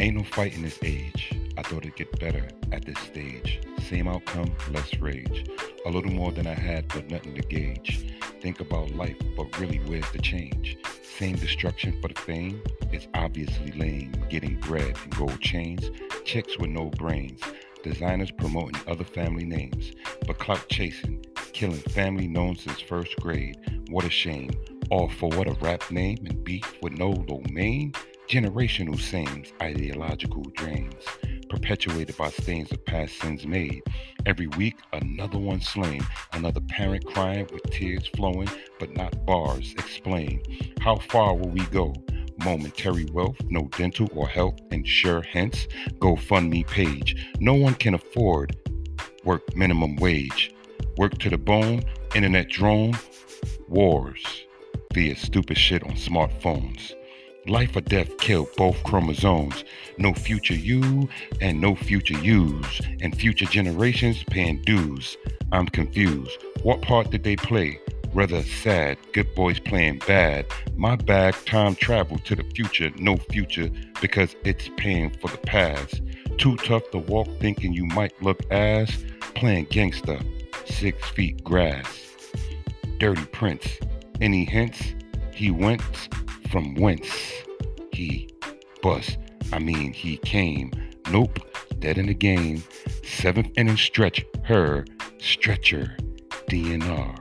Ain't no fight in this age. I thought it'd get better at this stage. Same outcome, less rage. A little more than I had, but nothing to gauge. Think about life, but really, where's the change? Same destruction for the fame? It's obviously lame. Getting bread and gold chains. Chicks with no brains. Designers promoting other family names. But clout chasing. Killing family known since first grade. What a shame. All for what a rap name and beef with no domain? Generational sames, ideological dreams, perpetuated by stains of past sins made. Every week, another one slain, another parent crying with tears flowing, but not bars. Explain how far will we go? Momentary wealth, no dental or health insure, hence GoFundMe page. No one can afford work minimum wage. Work to the bone, internet drone, wars via stupid shit on smartphones. Life or death kill both chromosomes. No future you and no future yous. And future generations paying dues. I'm confused. What part did they play? Rather sad. Good boys playing bad. My bag time travel to the future. No future because it's paying for the past. Too tough to walk thinking you might look ass. Playing gangster. Six feet grass. Dirty Prince. Any hints? He went from whence he bust. I mean, he came. Nope, dead in the game. Seventh inning stretch, her stretcher, DNR.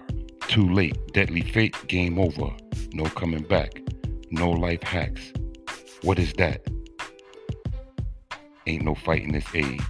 Too late, deadly fate, game over. No coming back. No life hacks. What is that? Ain't no fight in this age.